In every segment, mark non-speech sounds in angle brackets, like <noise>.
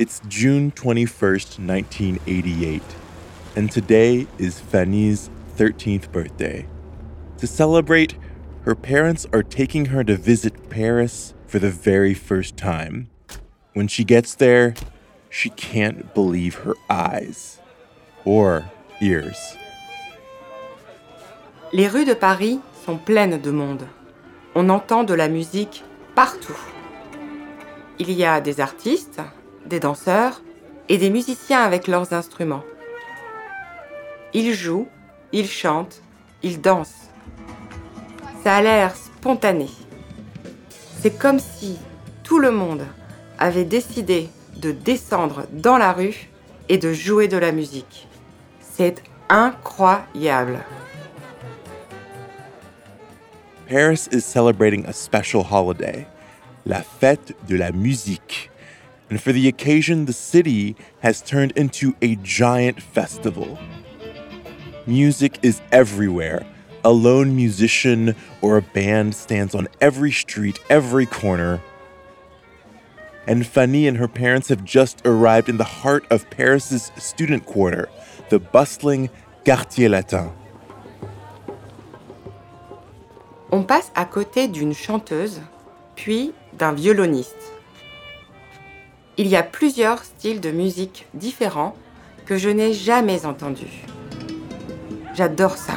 It's June 21st, 1988, and today is Fanny's 13th birthday. To celebrate, her parents are taking her to visit Paris for the very first time. When she gets there, she can't believe her eyes or ears. Les rues de Paris sont pleines de monde. On entend de la musique partout. Il y a des artistes, des danseurs et des musiciens avec leurs instruments. Ils jouent, ils chantent, ils dansent. Ça a l'air spontané. C'est comme si tout le monde avait décidé de descendre dans la rue et de jouer de la musique. C'est incroyable. Paris is celebrating a special holiday, la fête de la musique. And for the occasion, the city has turned into a giant festival. Music is everywhere. A lone musician or a band stands on every street, every corner. And Fanny and her parents have just arrived in the heart of Paris's student quarter, the bustling Quartier Latin. On passe à côté d'une chanteuse, puis d'un violoniste. Il y a plusieurs styles de musique différents que je n'ai jamais entendus. J'adore ça.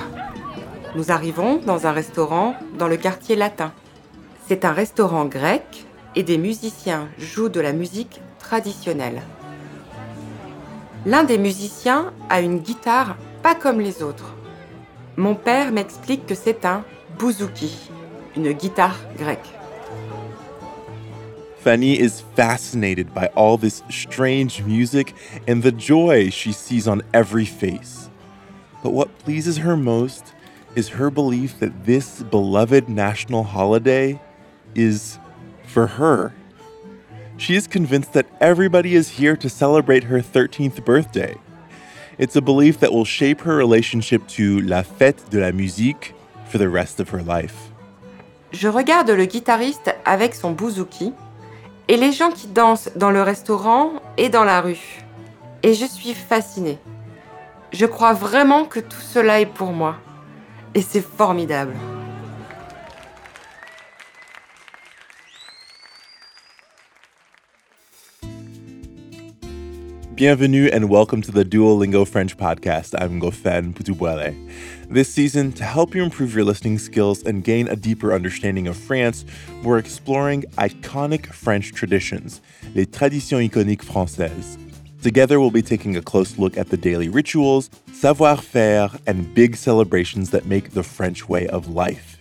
Nous arrivons dans un restaurant dans le quartier latin. C'est un restaurant grec et des musiciens jouent de la musique traditionnelle. L'un des musiciens a une guitare pas comme les autres. Mon père m'explique que c'est un bouzouki, une guitare grecque. Fanny is fascinated by all this strange music and the joy she sees on every face. But what pleases her most is her belief that this beloved national holiday is for her. She is convinced that everybody is here to celebrate her 13th birthday. It's a belief that will shape her relationship to la fête de la musique for the rest of her life. Je regarde le guitariste avec son bouzouki et les gens qui dansent dans le restaurant et dans la rue. Et je suis fascinée. Je crois vraiment que tout cela est pour moi. Et c'est formidable. Bienvenue and welcome to the Duolingo French podcast. I'm Gofen Putubuele. This season, to help you improve your listening skills and gain a deeper understanding of France, we're exploring iconic French traditions, les traditions iconiques françaises. Together, we'll be taking a close look at the daily rituals, savoir faire, and big celebrations that make the French way of life.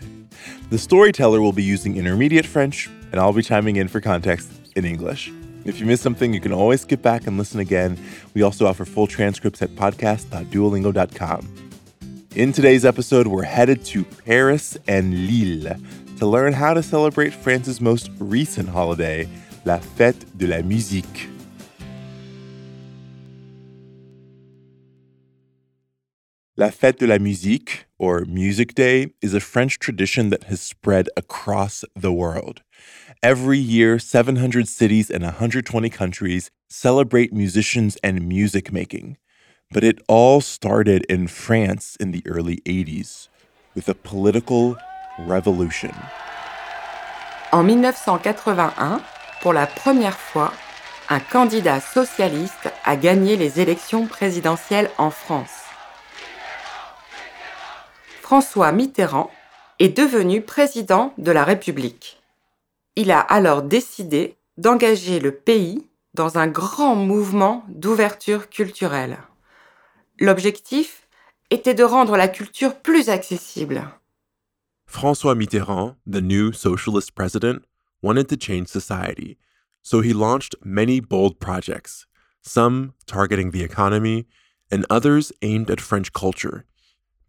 The storyteller will be using intermediate French, and I'll be chiming in for context in English. If you missed something, you can always skip back and listen again. We also offer full transcripts at podcast.duolingo.com. In today's episode, we're headed to Paris and Lille to learn how to celebrate France's most recent holiday, La Fête de la Musique. La Fête de la Musique, or Music Day, is a French tradition that has spread across the world. Every year, 700 cities and 120 countries celebrate musicians and music making. But it all started in France in the early 80s with a political revolution. En 1981, pour la première fois, un candidat socialiste a gagné les élections présidentielles en France. François Mitterrand est devenu président de la République. Il a alors décidé d'engager le pays dans un grand mouvement d'ouverture culturelle. L'objectif était de rendre la culture plus accessible. François Mitterrand, the new socialist president, wanted to change society, so he launched many bold projects, some targeting the economy, and others aimed at French culture.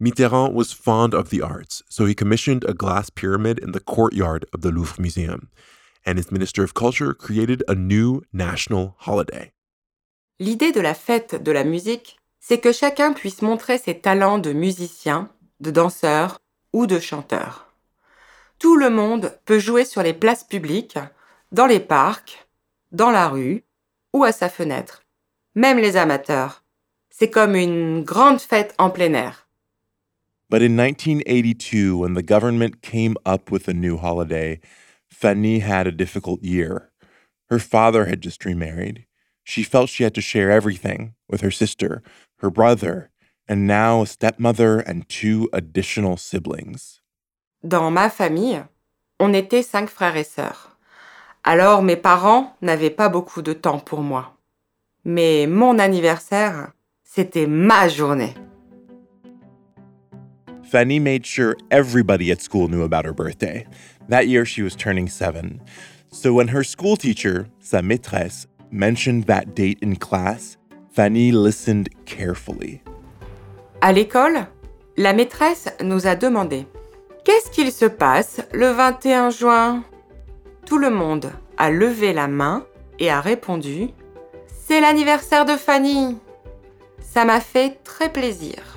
Mitterrand was fond of the arts, so he commissioned a glass pyramid in the courtyard of the Louvre Museum, and his Minister of Culture created a new national holiday. L'idée de la fête de la musique, c'est que chacun puisse montrer ses talents de musicien, de danseur ou de chanteur. Tout le monde peut jouer sur les places publiques, dans les parcs, dans la rue, ou à sa fenêtre, même les amateurs. C'est comme une grande fête en plein air. But in 1982, when the government came up with a new holiday, Fanny had a difficult year. Her father had just remarried. She felt she had to share everything with her sister, her brother, and now a stepmother and two additional siblings. Dans ma famille, on était cinq frères et sœurs. Alors mes parents n'avaient pas beaucoup de temps pour moi. Mais mon anniversaire, c'était ma journée. Fanny made sure everybody at school knew about her birthday. That year she was turning seven. So when her school teacher, sa maîtresse, mentioned that date in class, Fanny listened carefully. À l'école, la maîtresse nous a demandé Qu'est-ce qu'il se passe le 21 juin? Tout le monde a levé la main et a répondu C'est l'anniversaire de Fanny. Ça m'a fait très plaisir.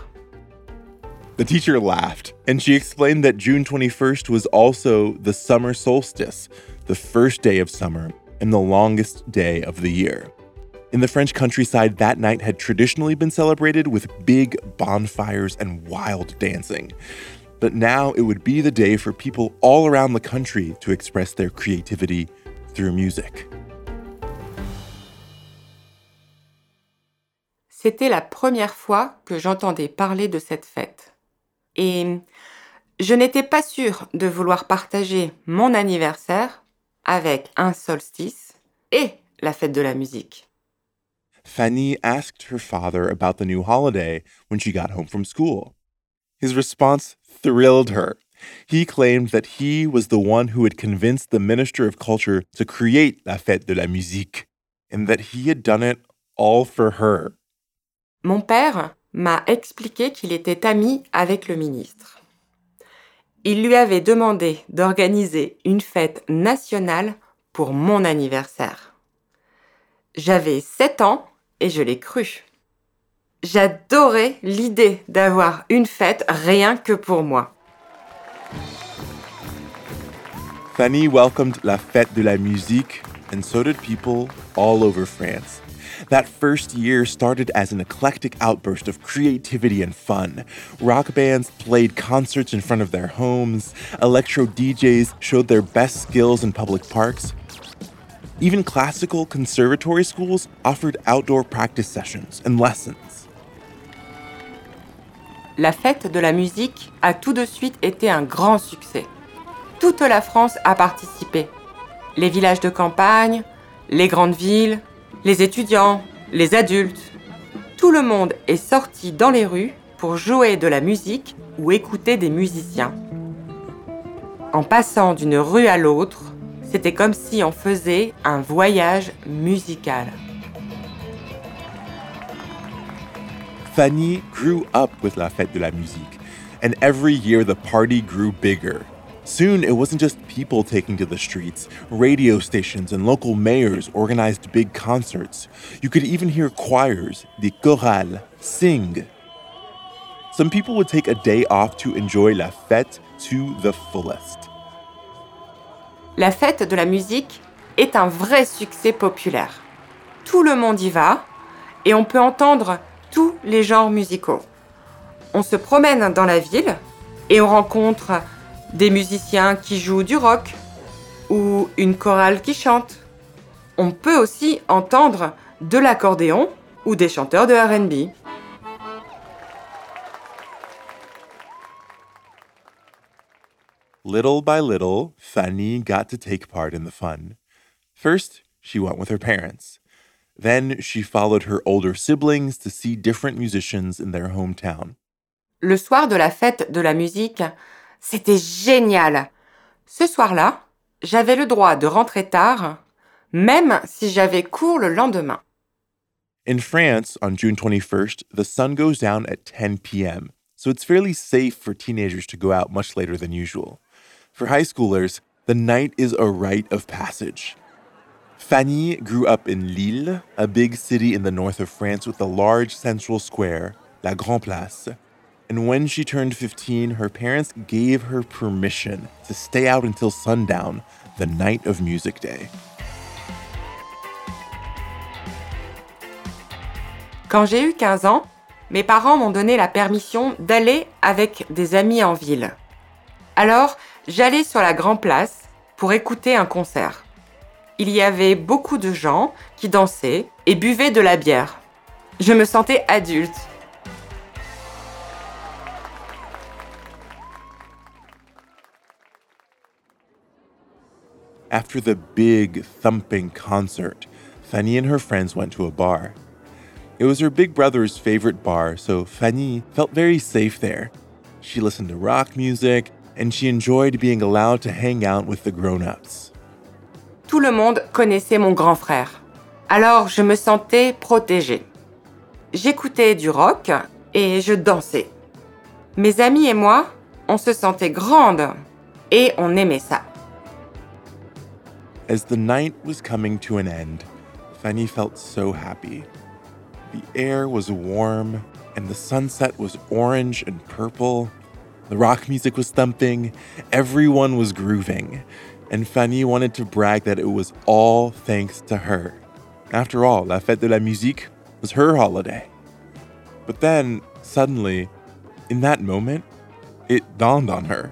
The teacher laughed, and she explained that June 21st was also the summer solstice, the first day of summer and the longest day of the year. In the French countryside, that night had traditionally been celebrated with big bonfires and wild dancing. But now it would be the day for people all around the country to express their creativity through music. C'était la première fois que j'entendais parler de cette fête. Et je n'étais pas sûre de vouloir partager mon anniversaire avec un solstice et la fête de la musique. Fanny asked her father about the new holiday when she got home from school. His response thrilled her. He claimed that he was the one who had convinced the Minister of Culture to create La Fête de la Musique, and that he had done it all for her. Mon père m'a expliqué qu'il était ami avec le ministre. Il lui avait demandé d'organiser une fête nationale pour mon anniversaire. J'avais 7 ans et je l'ai cru. J'adorais l'idée d'avoir une fête rien que pour moi. Fanny welcomed La Fête de la Musique, and so did people all over France. That first year started as an eclectic outburst of creativity and fun. Rock bands played concerts in front of their homes, electro DJs showed their best skills in public parks. Even classical conservatory schools offered outdoor practice sessions and lessons. La fête de la musique a tout de suite été un grand succès. Toute la France a participé. Les villages de campagne, les grandes villes, les étudiants, les adultes. Tout le monde est sorti dans les rues pour jouer de la musique ou écouter des musiciens. En passant d'une rue à l'autre, c'était comme si on faisait un voyage musical. Fanny grew up with La Fête de la Musique, and every year the party grew bigger. Soon, it wasn't just people taking to the streets. Radio stations and local mayors organized big concerts. You could even hear choirs, the chorales, sing. Some people would take a day off to enjoy la fête to the fullest. La fête de la musique est un vrai succès populaire. Tout le monde y va et on peut entendre tous les genres musicaux. On se promène dans la ville et on rencontre des musiciens qui jouent du rock ou une chorale qui chante. On peut aussi entendre de l'accordéon ou des chanteurs de RB. Little by little, Fanny got to take part in the fun. First, she went with her parents. Then she followed her older siblings to see different musicians in their hometown. Le soir de la fête de la musique, C'était génial. Ce soir-là, j'avais le droit de rentrer tard, même si j'avais cours le lendemain. In France, on June 21st, the sun goes down at 10 p.m., so it's fairly safe for teenagers to go out much later than usual. For high schoolers, the night is a rite of passage. Fanny grew up in Lille, a big city in the north of France with a large central square, La Grande Place, and when she turned 15, her parents gave her permission to stay out until sundown, the night of Music Day. Quand j'ai eu 15 ans, mes parents m'ont donné la permission d'aller avec des amis en ville. Alors, j'allais sur la Grand Place pour écouter un concert. Il y avait beaucoup de gens qui dansaient et buvaient de la bière. Je me sentais adulte. After the big, thumping concert, Fanny and her friends went to a bar. It was her big brother's favorite bar, so Fanny felt very safe there. She listened to rock music, and she enjoyed being allowed to hang out with the grown ups. Tout le monde connaissait mon grand frère. Alors je me sentais protégée. J'écoutais du rock et je dansais. Mes amis et moi, on se sentait grandes et on aimait ça. As the night was coming to an end, Fanny felt so happy. The air was warm, and the sunset was orange and purple. The rock music was thumping, everyone was grooving, and Fanny wanted to brag that it was all thanks to her. After all, La Fête de la Musique was her holiday. But then, suddenly, in that moment, it dawned on her.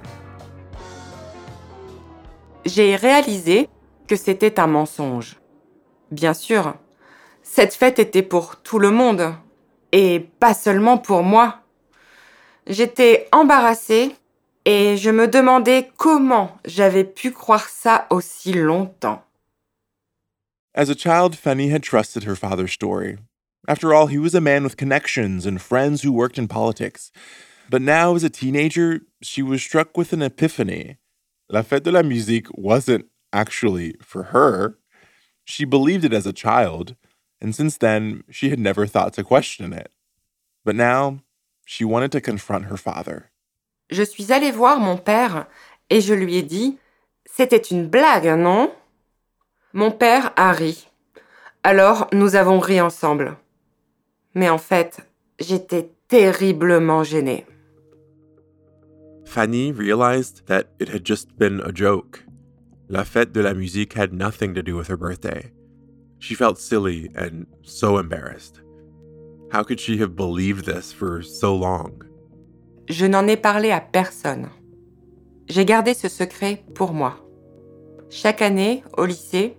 J'ai réalisé que c'était un mensonge. Bien sûr, cette fête était pour tout le monde, et pas seulement pour moi. J'étais embarrassée et je me demandais comment j'avais pu croire ça aussi longtemps. As a child, Fanny had trusted her father's story. After all, he was a man with connections and friends who worked in politics. But now, as a teenager, she was struck with an epiphany. La Fête de la Musique wasn't actually for her. She believed it as a child, and since then, she had never thought to question it. But now, she wanted to confront her father. Je suis allée voir mon père et je lui ai dit C'était une blague, non Mon père a ri. Alors nous avons ri ensemble. Mais en fait, j'étais terriblement gênée. Fanny realized that it had just been a joke. La Fête de la Musique had nothing to do with her birthday. She felt silly and so embarrassed. How could she have believed this for so long? Je n'en ai parlé à personne. J'ai gardé ce secret pour moi. Chaque année, au lycée,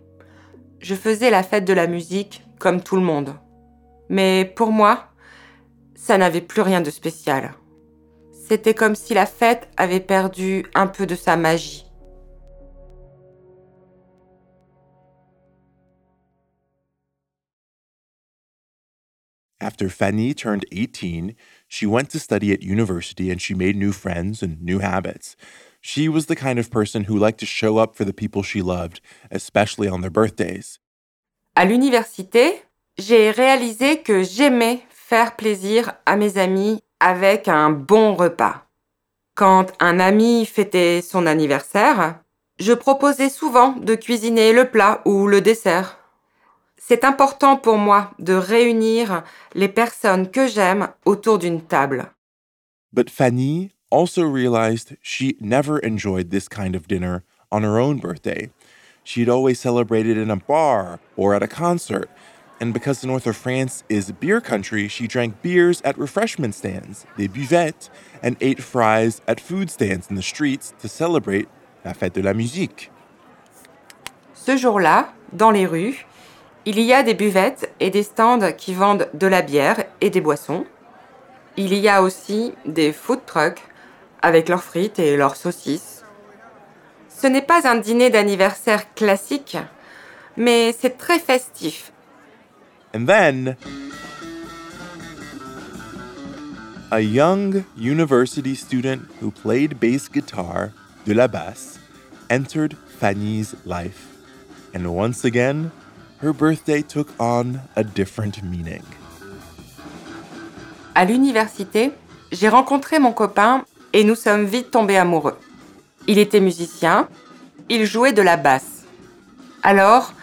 je faisais la fête de la musique comme tout le monde. Mais pour moi, ça n'avait plus rien de spécial. C'était comme si la fête avait perdu un peu de sa magie. After Fanny turned 18, she went to study at university and she made new friends and new habits. She was the kind of person who liked to show up for the people she loved, especially on their birthdays. À l'université, j'ai réalisé que j'aimais faire plaisir à mes amis avec un bon repas. Quand un ami fêtait son anniversaire, je proposais souvent de cuisiner le plat ou le dessert. C'est important pour moi de réunir les personnes que j'aime autour d'une table. But Fanny also realized she never enjoyed this kind of dinner on her own birthday. She'd always celebrated in a bar or at a concert. And because the north of France is beer country, she drank beers at refreshment stands, des buvettes, and ate fries at food stands in the streets to celebrate la fête de la musique. Ce jour-là, dans les rues, il y a des buvettes et des stands qui vendent de la bière et des boissons. Il y a aussi des food trucks avec leurs frites et leurs saucisses. Ce n'est pas un dîner d'anniversaire classique, mais c'est très festif. And then, a young university student who played bass guitar, de la basse, entered Fanny's life. And once again, her birthday took on a different meaning. À l'université, j'ai rencontré mon copain et nous sommes vite tombés amoureux. Il était musicien, il jouait de la basse. Alors,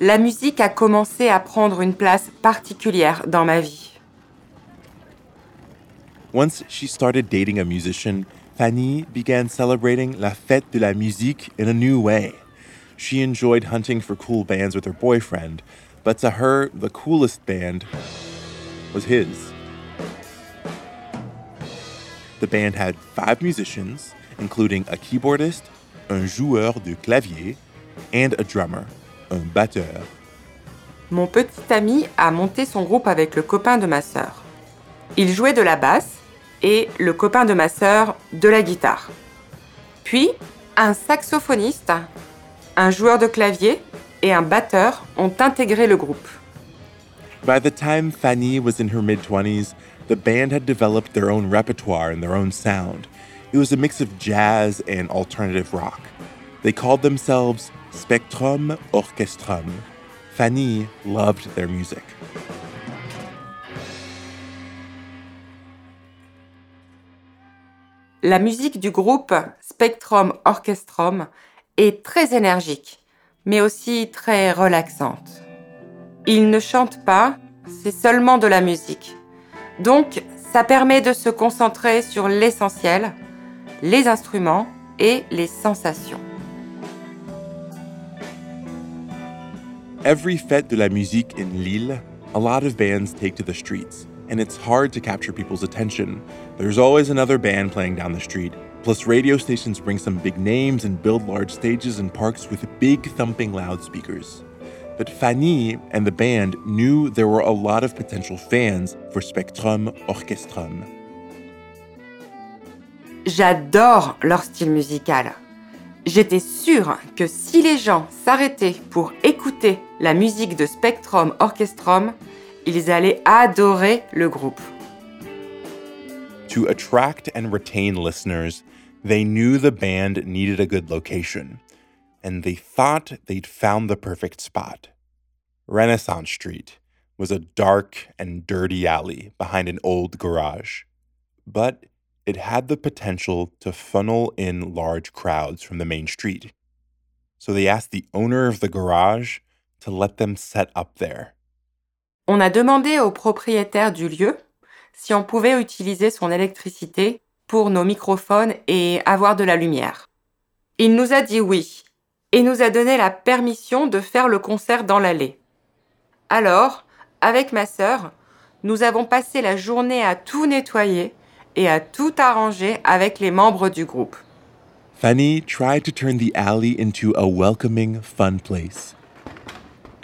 la musique a commencé à prendre une place particulière dans ma vie. Once she started dating a musician, Fanny began celebrating la fête de la musique in a new way. She enjoyed hunting for cool bands with her boyfriend, but to her, the coolest band was his. The band had five musicians, including a keyboardist, un joueur de clavier, and a drummer, un batteur. Mon petit ami a monté son groupe avec le copain de ma sœur. Il jouait de la basse et le copain de ma sœur de la guitare. Puis, un saxophoniste, un joueur de clavier et un batteur ont intégré le groupe. By the time Fanny was in her mid 20s, the band had developed their own repertoire and their own sound. It was a mix of jazz and alternative rock. They called themselves Spectrum Orchestrum. Fanny loved their music. La musique du groupe Spectrum Orchestrum est très énergique, mais aussi très relaxante. Ils ne chantent pas, c'est seulement de la musique. Donc, ça permet de se concentrer sur l'essentiel, les instruments et les sensations. Every fête de la musique in Lille, a lot of bands take to the streets, and it's hard to capture people's attention. There's always another band playing down the street. Plus, radio stations bring some big names and build large stages and parks with big thumping loudspeakers. But Fanny and the band knew there were a lot of potential fans for Spectrum Orchestrum. J'adore leur style musical. J'étais sûre que si les gens s'arrêtaient pour écouter la musique de Spectrum Orchestrum, ils allaient adorer le groupe. To attract and retain listeners, they knew the band needed a good location, and they thought they'd found the perfect spot. Renaissance Street was a dark and dirty alley behind an old garage, but it had the potential to funnel in large crowds from the main street. So they asked the owner of the garage to let them set up there. On a demandé au propriétaire du lieu si on pouvait utiliser son électricité pour nos microphones et avoir de la lumière. Il nous a dit oui et nous a donné la permission de faire le concert dans l'allée. Alors, avec ma sœur, nous avons passé la journée à tout nettoyer et à tout arranger avec les membres du groupe. Fanny tried to turn the alley into a welcoming, fun place.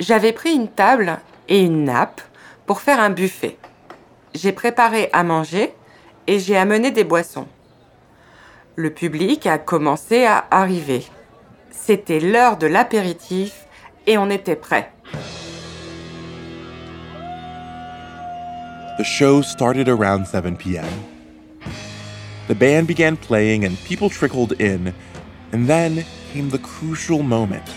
J'avais pris une table et une nappe pour faire un buffet. J'ai préparé à manger et j'ai amené des boissons. Le public a commencé à arriver. C'était l'heure de l'apéritif et on était prêt. The show started around 7 p.m. The band began playing and people trickled in, and then came the crucial moment.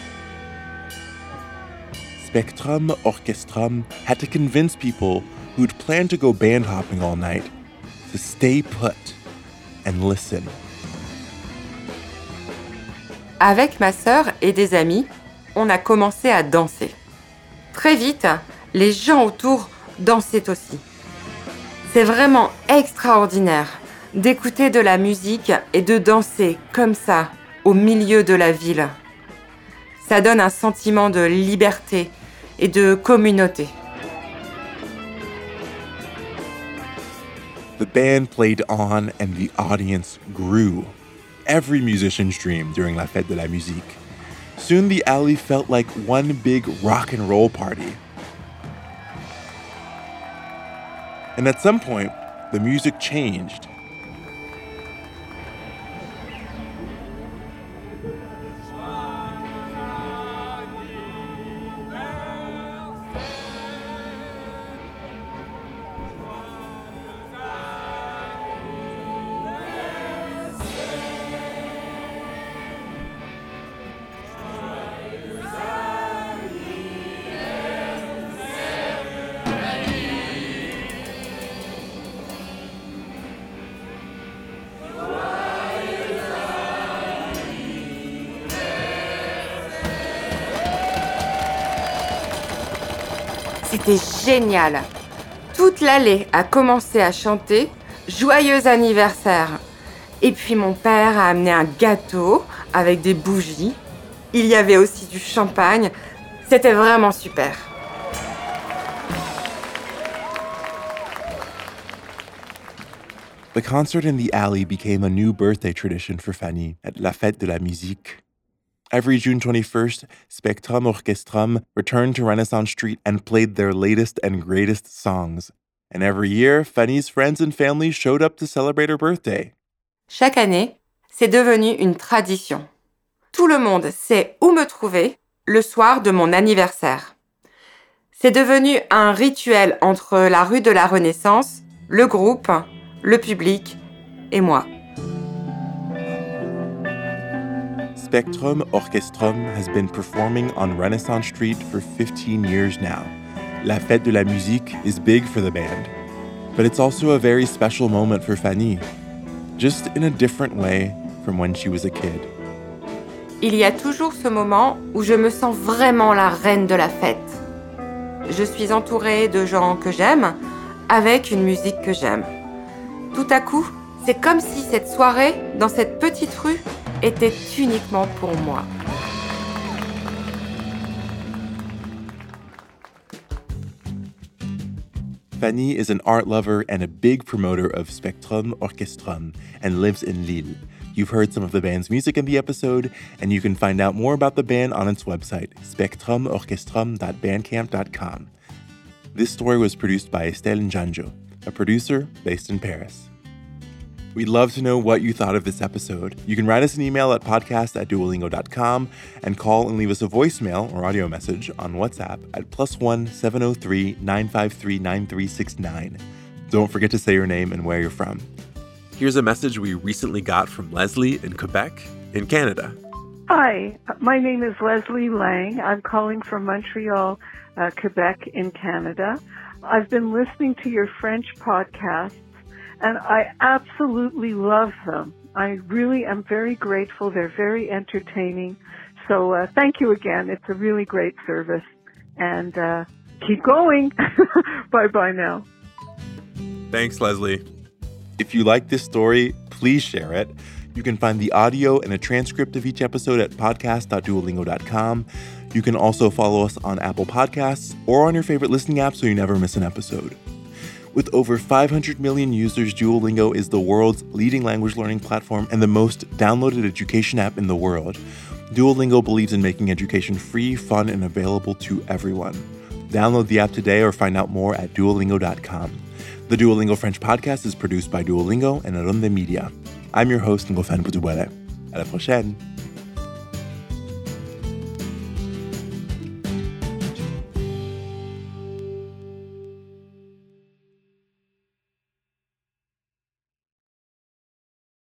Spectrum Orchestrum had to convince people who'd planned to go band hopping all night Avec ma sœur et des amis, on a commencé à danser. Très vite, les gens autour dansaient aussi. C'est vraiment extraordinaire d'écouter de la musique et de danser comme ça au milieu de la ville. Ça donne un sentiment de liberté et de communauté. The band played on and the audience grew. Every musician's dream during La Fête de la Musique. Soon the alley felt like one big rock and roll party. And at some point, the music changed. C'était génial. Toute l'allée a commencé à chanter Joyeux anniversaire. Et puis mon père a amené un gâteau avec des bougies. Il y avait aussi du champagne. C'était vraiment super. The concert in the alley became a new birthday tradition for Fanny at La Fête de la Musique. Every June 21st, Spectrum Orchestrum returned to Renaissance Street and played their latest and greatest songs. And every year, Fanny's friends and family showed up to celebrate her birthday. Chaque année, c'est devenu une tradition. Tout le monde sait où me trouver le soir de mon anniversaire. C'est devenu un rituel entre la rue de la Renaissance, le groupe, le public et moi. Spectrum Orchestrum has been performing on Renaissance Street for 15 years now. La Fête de la Musique is big for the band, but it's also a very special moment for Fanny, just in a different way from when she was a kid. Il y a toujours ce moment où je me sens vraiment la reine de la fête. Je suis entourée de gens que j'aime, avec une musique que j'aime. Tout à coup, c'est comme si cette soirée, dans cette petite rue, était uniquement pour moi. Fanny is an art lover and a big promoter of Spectrum Orchestrum and lives in Lille. You've heard some of the band's music in the episode, and you can find out more about the band on its website, spectrumorchestrum.bandcamp.com. This story was produced by Estelle Njanjo, a producer based in Paris. We'd love to know what you thought of this episode. You can write us an email at podcast at duolingo.com and call and leave us a voicemail or audio message on WhatsApp at plus one 703 953 9369. Don't forget to say your name and where you're from. Here's a message we recently got from Leslie in Quebec, in Canada. Hi, my name is Leslie Lang. I'm calling from Montreal, uh, Quebec, in Canada. I've been listening to your French podcasts and I absolutely love them. I really am very grateful. They're very entertaining. So uh, thank you again. It's a really great service. And uh, keep going. <laughs> bye bye now. Thanks, Leslie. If you like this story, please share it. You can find the audio and a transcript of each episode at podcast.duolingo.com. You can also follow us on Apple Podcasts or on your favorite listening app so you never miss an episode. With over 500 million users, Duolingo is the world's leading language learning platform and the most downloaded education app in the world. Duolingo believes in making education free, fun, and available to everyone. Download the app today or find out more at duolingo.com. The Duolingo French podcast is produced by Duolingo and Aronde Media. I'm your host, Ngofan Putubuele. À la prochaine!